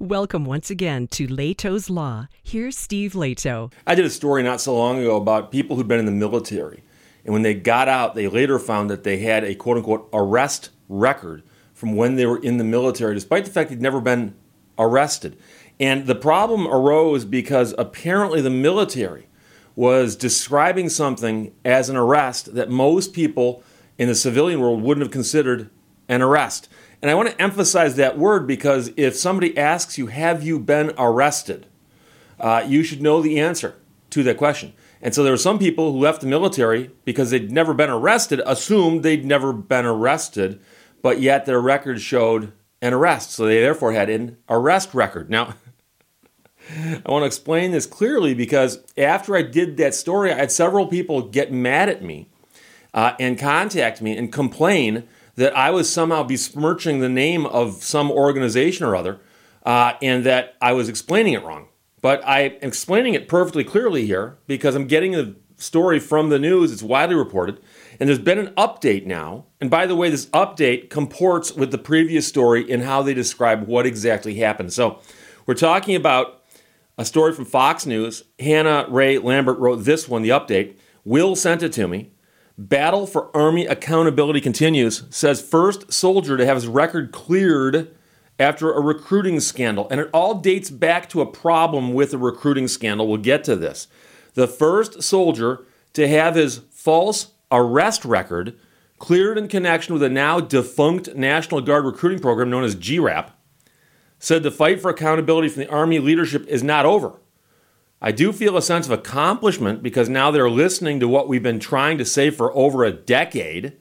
Welcome once again to Lehto's Law. Here's Steve Lehto. I did a story not so long ago about people who'd been in the military. And when they got out, they later found that they had a quote unquote arrest record from when they were in the military, despite the fact they'd never been arrested. And the problem arose because apparently the military was describing something as an arrest that most people in the civilian world wouldn't have considered an arrest. And I want to emphasize that word because if somebody asks you, Have you been arrested? Uh, you should know the answer to that question. And so there were some people who left the military because they'd never been arrested, assumed they'd never been arrested, but yet their record showed an arrest. So they therefore had an arrest record. Now, I want to explain this clearly because after I did that story, I had several people get mad at me uh, and contact me and complain that I was somehow besmirching the name of some organization or other, uh, and that I was explaining it wrong. But I'm explaining it perfectly clearly here because I'm getting the story from the news. It's widely reported. And there's been an update now. And by the way, this update comports with the previous story in how they describe what exactly happened. So we're talking about a story from Fox News. Hannah Ray Lambert wrote this one, the update. Will sent it to me. Battle for Army accountability continues, says first soldier to have his record cleared after a recruiting scandal. And it all dates back to a problem with a recruiting scandal. We'll get to this. The first soldier to have his false arrest record cleared in connection with a now defunct National Guard recruiting program known as GRAP said the fight for accountability from the Army leadership is not over. I do feel a sense of accomplishment because now they're listening to what we've been trying to say for over a decade,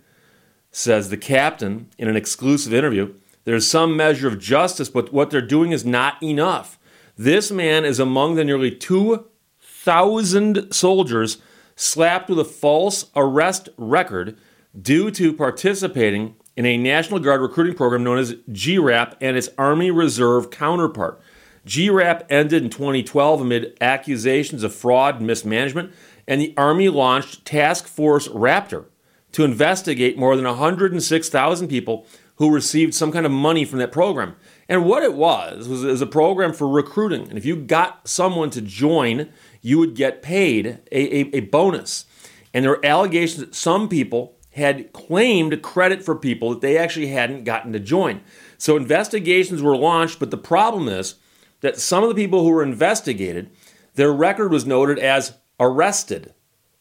says the captain in an exclusive interview. There's some measure of justice, but what they're doing is not enough. This man is among the nearly 2,000 soldiers slapped with a false arrest record due to participating in a National Guard recruiting program known as GRAP and its Army Reserve counterpart. GRAP ended in 2012 amid accusations of fraud and mismanagement, and the Army launched Task Force Raptor to investigate more than 106,000 people who received some kind of money from that program. And what it was was, was a program for recruiting. And if you got someone to join, you would get paid a, a, a bonus. And there were allegations that some people had claimed credit for people that they actually hadn't gotten to join. So investigations were launched, but the problem is that some of the people who were investigated, their record was noted as arrested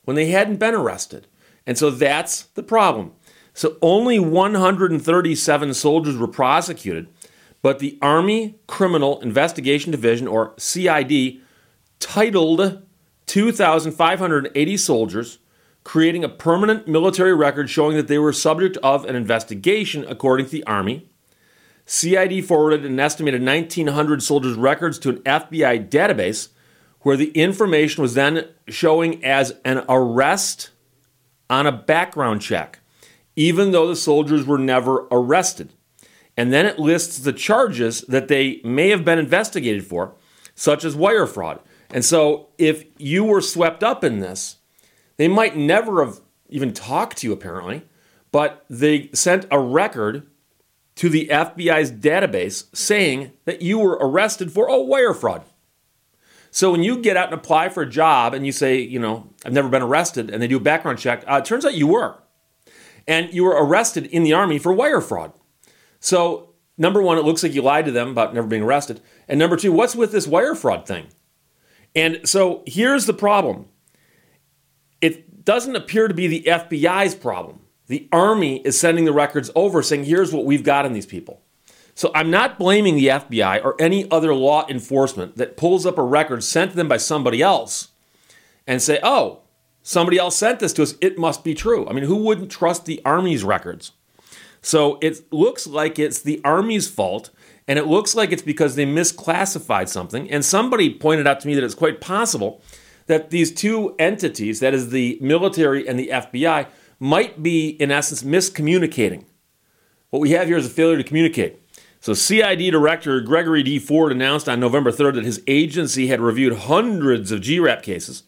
when they hadn't been arrested. And so that's the problem. So only 137 soldiers were prosecuted, but the Army Criminal Investigation Division, or CID, titled 2,580 soldiers, creating a permanent military record showing that they were subject of an investigation according to the Army. CID forwarded an estimated 1,900 soldiers' records to an FBI database where the information was then showing as an arrest on a background check, even though the soldiers were never arrested. And then it lists the charges that they may have been investigated for, such as wire fraud. And so if you were swept up in this, they might never have even talked to you, apparently, but they sent a record to the FBI's database saying that you were arrested for a wire fraud. So when you get out and apply for a job and you say, you know, I've never been arrested, and they do a background check, uh, it turns out you were. And you were arrested in the Army for wire fraud. So, number one, it looks like you lied to them about never being arrested. And number two, what's with this wire fraud thing? And so here's the problem it doesn't appear to be the FBI's problem. The Army is sending the records over saying, here's what we've got on these people. So I'm not blaming the FBI or any other law enforcement that pulls up a record sent to them by somebody else and say, oh, somebody else sent this to us. It must be true. I mean, who wouldn't trust the Army's records? So it looks like it's the Army's fault, and it looks like it's because they misclassified something. And somebody pointed out to me that it's quite possible that these two entities, that is the military and the FBI, might be, in essence, miscommunicating. What we have here is a failure to communicate. So, CID Director Gregory D. Ford announced on November 3rd that his agency had reviewed hundreds of GRAP cases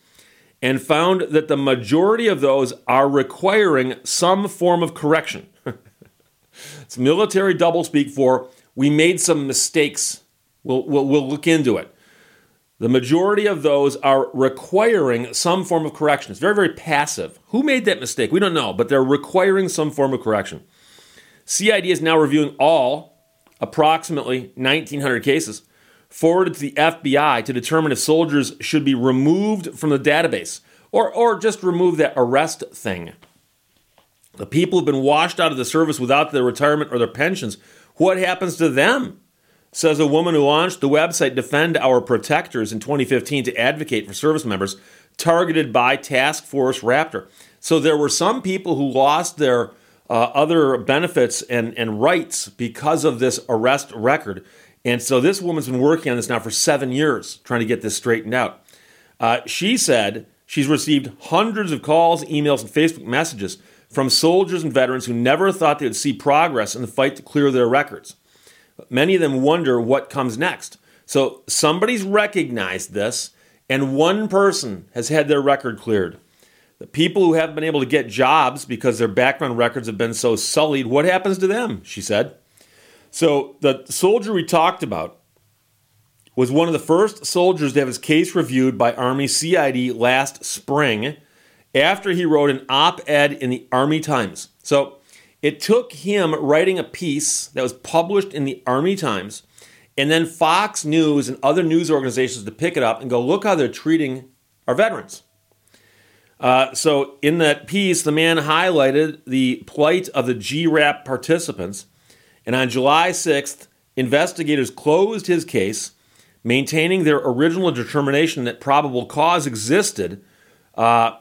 and found that the majority of those are requiring some form of correction. it's military doublespeak for we made some mistakes We'll, we'll, we'll look into it. The majority of those are requiring some form of correction. It's very, very passive. Who made that mistake? We don't know, but they're requiring some form of correction. CID is now reviewing all approximately 1,900 cases forwarded to the FBI to determine if soldiers should be removed from the database or, or just remove that arrest thing. The people who've been washed out of the service without their retirement or their pensions, what happens to them? Says a woman who launched the website Defend Our Protectors in 2015 to advocate for service members targeted by Task Force Raptor. So there were some people who lost their uh, other benefits and, and rights because of this arrest record. And so this woman's been working on this now for seven years, trying to get this straightened out. Uh, she said she's received hundreds of calls, emails, and Facebook messages from soldiers and veterans who never thought they would see progress in the fight to clear their records. Many of them wonder what comes next. So somebody's recognized this, and one person has had their record cleared. The people who haven't been able to get jobs because their background records have been so sullied, what happens to them? She said. So the soldier we talked about was one of the first soldiers to have his case reviewed by Army CID last spring after he wrote an op ed in the Army Times. So it took him writing a piece that was published in the Army Times and then Fox News and other news organizations to pick it up and go, look how they're treating our veterans. Uh, so, in that piece, the man highlighted the plight of the GRAP participants. And on July 6th, investigators closed his case, maintaining their original determination that probable cause existed uh,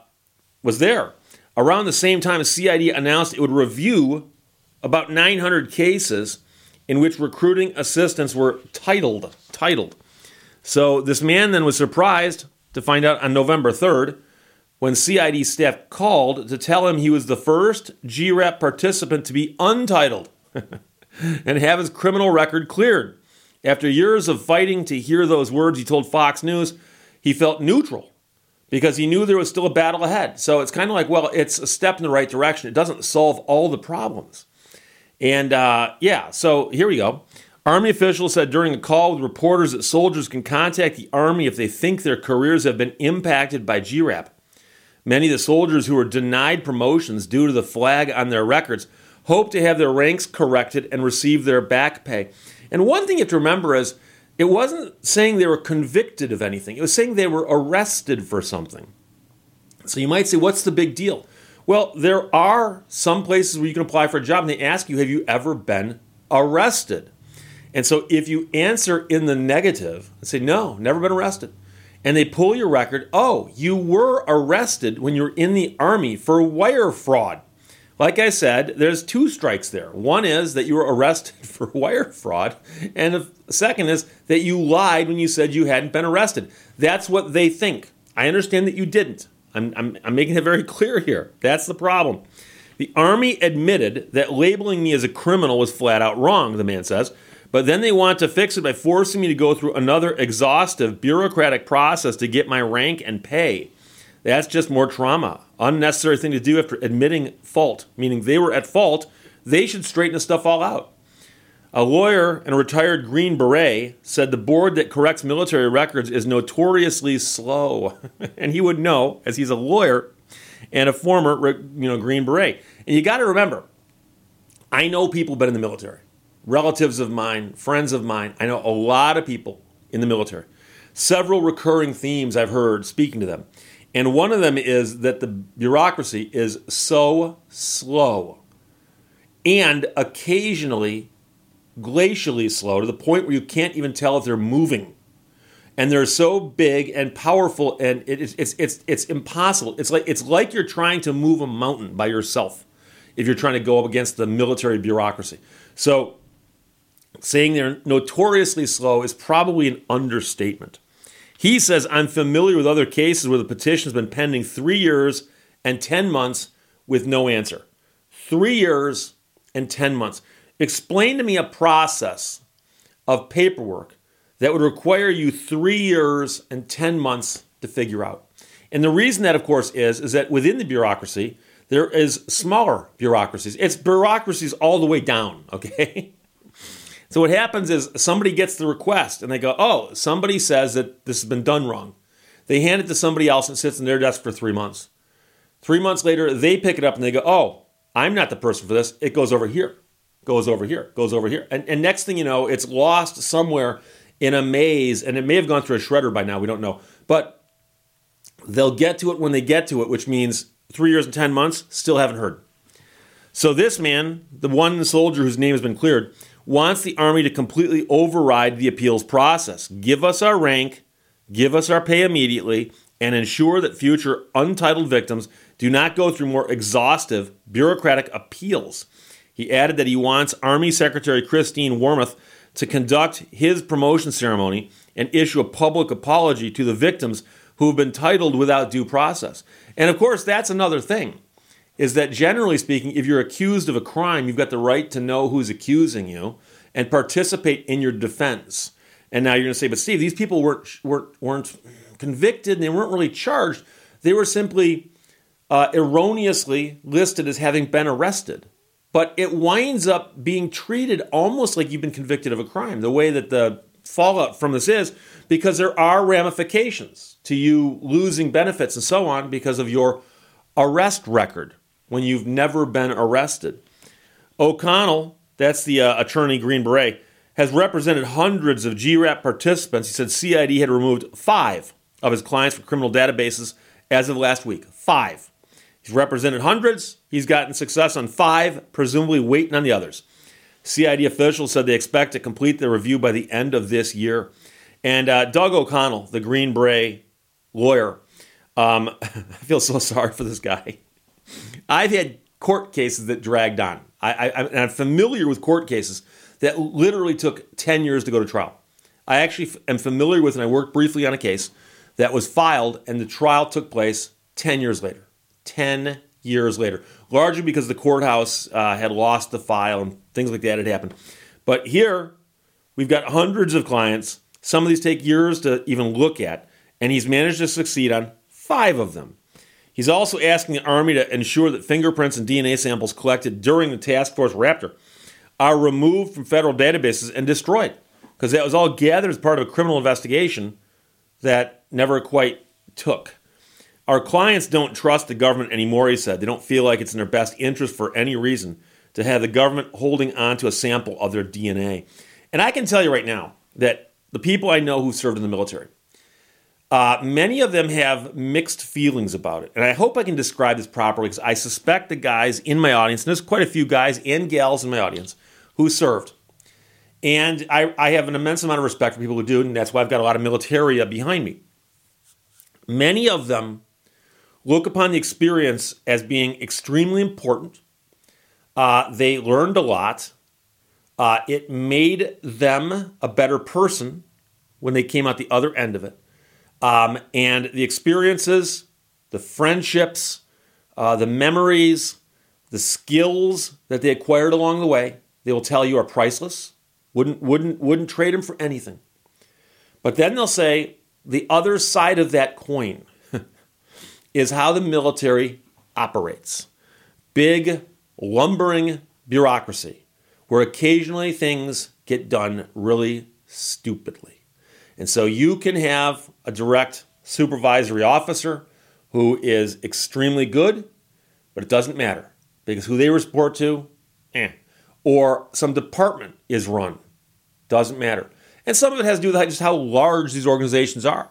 was there. Around the same time, CID announced it would review about 900 cases in which recruiting assistants were titled. Titled. So this man then was surprised to find out on November 3rd when CID staff called to tell him he was the first GRAP participant to be untitled and have his criminal record cleared. After years of fighting to hear those words, he told Fox News he felt neutral because he knew there was still a battle ahead. So it's kind of like, well, it's a step in the right direction. It doesn't solve all the problems. And uh, yeah, so here we go. Army officials said during a call with reporters that soldiers can contact the Army if they think their careers have been impacted by GRAP. Many of the soldiers who were denied promotions due to the flag on their records hope to have their ranks corrected and receive their back pay. And one thing you have to remember is it wasn't saying they were convicted of anything, it was saying they were arrested for something. So you might say, what's the big deal? Well, there are some places where you can apply for a job and they ask you, have you ever been arrested? And so if you answer in the negative and say, no, never been arrested, and they pull your record. Oh, you were arrested when you were in the Army for wire fraud. Like I said, there's two strikes there. One is that you were arrested for wire fraud, and the second is that you lied when you said you hadn't been arrested. That's what they think. I understand that you didn't. I'm, I'm, I'm making it very clear here. That's the problem. The Army admitted that labeling me as a criminal was flat out wrong, the man says. But then they want to fix it by forcing me to go through another exhaustive bureaucratic process to get my rank and pay. That's just more trauma. Unnecessary thing to do after admitting fault, meaning they were at fault. They should straighten the stuff all out. A lawyer and a retired Green Beret said the board that corrects military records is notoriously slow. and he would know, as he's a lawyer and a former you know, Green Beret. And you got to remember, I know people been in the military relatives of mine, friends of mine. I know a lot of people in the military. Several recurring themes I've heard speaking to them. And one of them is that the bureaucracy is so slow and occasionally glacially slow to the point where you can't even tell if they're moving. And they're so big and powerful, and it's, it's, it's, it's impossible. It's like, it's like you're trying to move a mountain by yourself if you're trying to go up against the military bureaucracy. So saying they're notoriously slow is probably an understatement. He says, I'm familiar with other cases where the petition has been pending three years and 10 months with no answer. Three years and 10 months. Explain to me a process of paperwork that would require you three years and 10 months to figure out. And the reason that, of course, is, is that within the bureaucracy, there is smaller bureaucracies. It's bureaucracies all the way down, okay? So what happens is somebody gets the request and they go, oh, somebody says that this has been done wrong. They hand it to somebody else and it sits in their desk for three months. Three months later, they pick it up and they go, oh, I'm not the person for this. It goes over here, goes over here, goes over here. And, and next thing you know, it's lost somewhere in a maze and it may have gone through a shredder by now. We don't know. But they'll get to it when they get to it, which means three years and 10 months, still haven't heard. So this man, the one soldier whose name has been cleared, wants the Army to completely override the appeals process. Give us our rank, give us our pay immediately, and ensure that future untitled victims do not go through more exhaustive bureaucratic appeals. He added that he wants Army Secretary Christine Wormuth to conduct his promotion ceremony and issue a public apology to the victims who have been titled without due process. And of course, that's another thing is that generally speaking, if you're accused of a crime, you've got the right to know who's accusing you and participate in your defense. And now you're going to say, but Steve, these people weren't, weren't, weren't convicted and they weren't really charged. They were simply uh, erroneously listed as having been arrested. But it winds up being treated almost like you've been convicted of a crime, the way that the fallout from this is, because there are ramifications to you losing benefits and so on because of your arrest record when you've never been arrested. O'Connell, that's the uh, attorney Green Beret, has represented hundreds of GRAP participants. He said CID had removed five of his clients from criminal databases as of last week. Five. He's represented hundreds. He's gotten success on five, presumably waiting on the others. CID officials said they expect to complete the review by the end of this year. And uh, Doug O'Connell, the Green Beret lawyer, um, I feel so sorry for this guy. I've had court cases that dragged on. I, I, and I'm familiar with court cases that literally took 10 years to go to trial. I actually am familiar with, and I worked briefly on a case that was filed, and the trial took place 10 years later. 10 years later, largely because the courthouse uh, had lost the file and things like that had happened. But here, we've got hundreds of clients. Some of these take years to even look at, and he's managed to succeed on five of them. He's also asking the Army to ensure that fingerprints and DNA samples collected during the Task Force Raptor are removed from federal databases and destroyed, because that was all gathered as part of a criminal investigation that never quite took. Our clients don't trust the government anymore, he said. They don't feel like it's in their best interest for any reason to have the government holding on to a sample of their DNA. And I can tell you right now that the people I know who served in the military, uh, many of them have mixed feelings about it. And I hope I can describe this properly because I suspect the guys in my audience, and there's quite a few guys and gals in my audience who served. And I, I have an immense amount of respect for people who do, and that's why I've got a lot of military behind me. Many of them look upon the experience as being extremely important. Uh, they learned a lot. Uh, it made them a better person when they came out the other end of it. Um, and the experiences, the friendships, uh, the memories, the skills that they acquired along the way, they will tell you are priceless. Wouldn't, wouldn't, wouldn't trade them for anything. But then they'll say the other side of that coin is how the military operates. Big, lumbering bureaucracy, where occasionally things get done really stupidly. And so you can have a direct supervisory officer who is extremely good, but it doesn't matter because who they report to, eh. Or some department is run, doesn't matter. And some of it has to do with just how large these organizations are.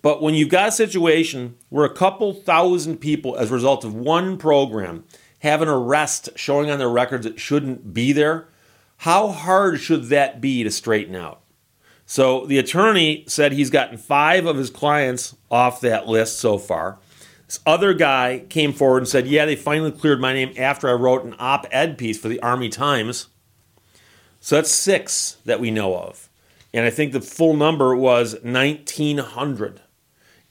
But when you've got a situation where a couple thousand people, as a result of one program, have an arrest showing on their records that shouldn't be there, how hard should that be to straighten out? So the attorney said he's gotten five of his clients off that list so far. This other guy came forward and said, Yeah, they finally cleared my name after I wrote an op ed piece for the Army Times. So that's six that we know of. And I think the full number was 1,900.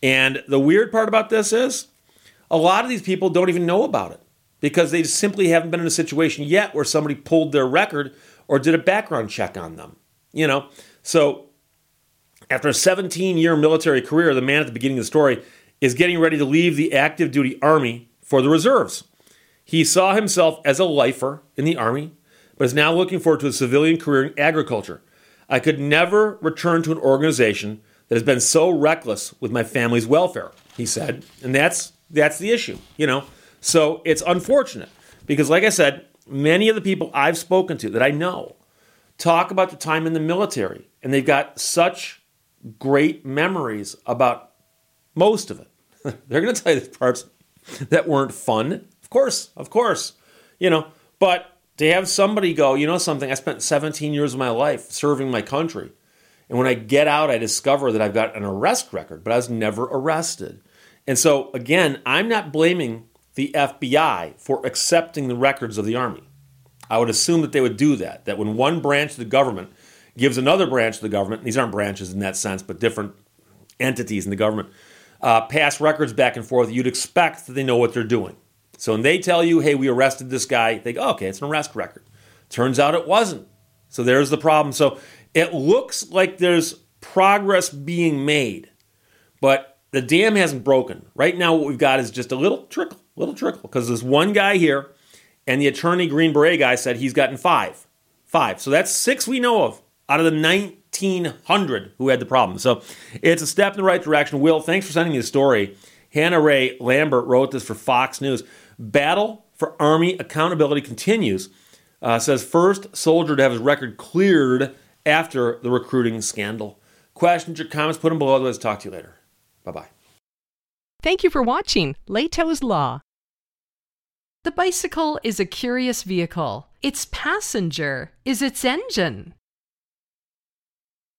And the weird part about this is a lot of these people don't even know about it because they simply haven't been in a situation yet where somebody pulled their record or did a background check on them. You know, so after a 17 year military career, the man at the beginning of the story is getting ready to leave the active duty Army for the reserves. He saw himself as a lifer in the Army, but is now looking forward to a civilian career in agriculture. I could never return to an organization that has been so reckless with my family's welfare, he said. And that's that's the issue, you know. So it's unfortunate because like I said, many of the people I've spoken to that I know talk about the time in the military and they've got such great memories about most of it. They're going to tell you the parts that weren't fun. Of course, of course. You know, but to have somebody go, you know something, I spent 17 years of my life serving my country. And when I get out, I discover that I've got an arrest record, but I was never arrested. And so, again, I'm not blaming the FBI for accepting the records of the Army. I would assume that they would do that, that when one branch of the government gives another branch of the government, these aren't branches in that sense, but different entities in the government, uh, pass records back and forth, you'd expect that they know what they're doing. So when they tell you, hey, we arrested this guy, they go, okay, it's an arrest record. Turns out it wasn't. So there's the problem. So it looks like there's progress being made, but the dam hasn't broken. Right now, what we've got is just a little trickle, little trickle, because there's one guy here, and the attorney Green Beret guy said he's gotten five. Five. So that's six we know of out of the 1,900 who had the problem. So it's a step in the right direction. Will, thanks for sending me the story. Hannah Ray Lambert wrote this for Fox News. Battle for Army accountability continues. Uh, says first soldier to have his record cleared after the recruiting scandal. Questions or comments, put them below. Let's talk to you later. Bye bye. Thank you for watching Lehto's Law. The bicycle is a curious vehicle. Its passenger is its engine.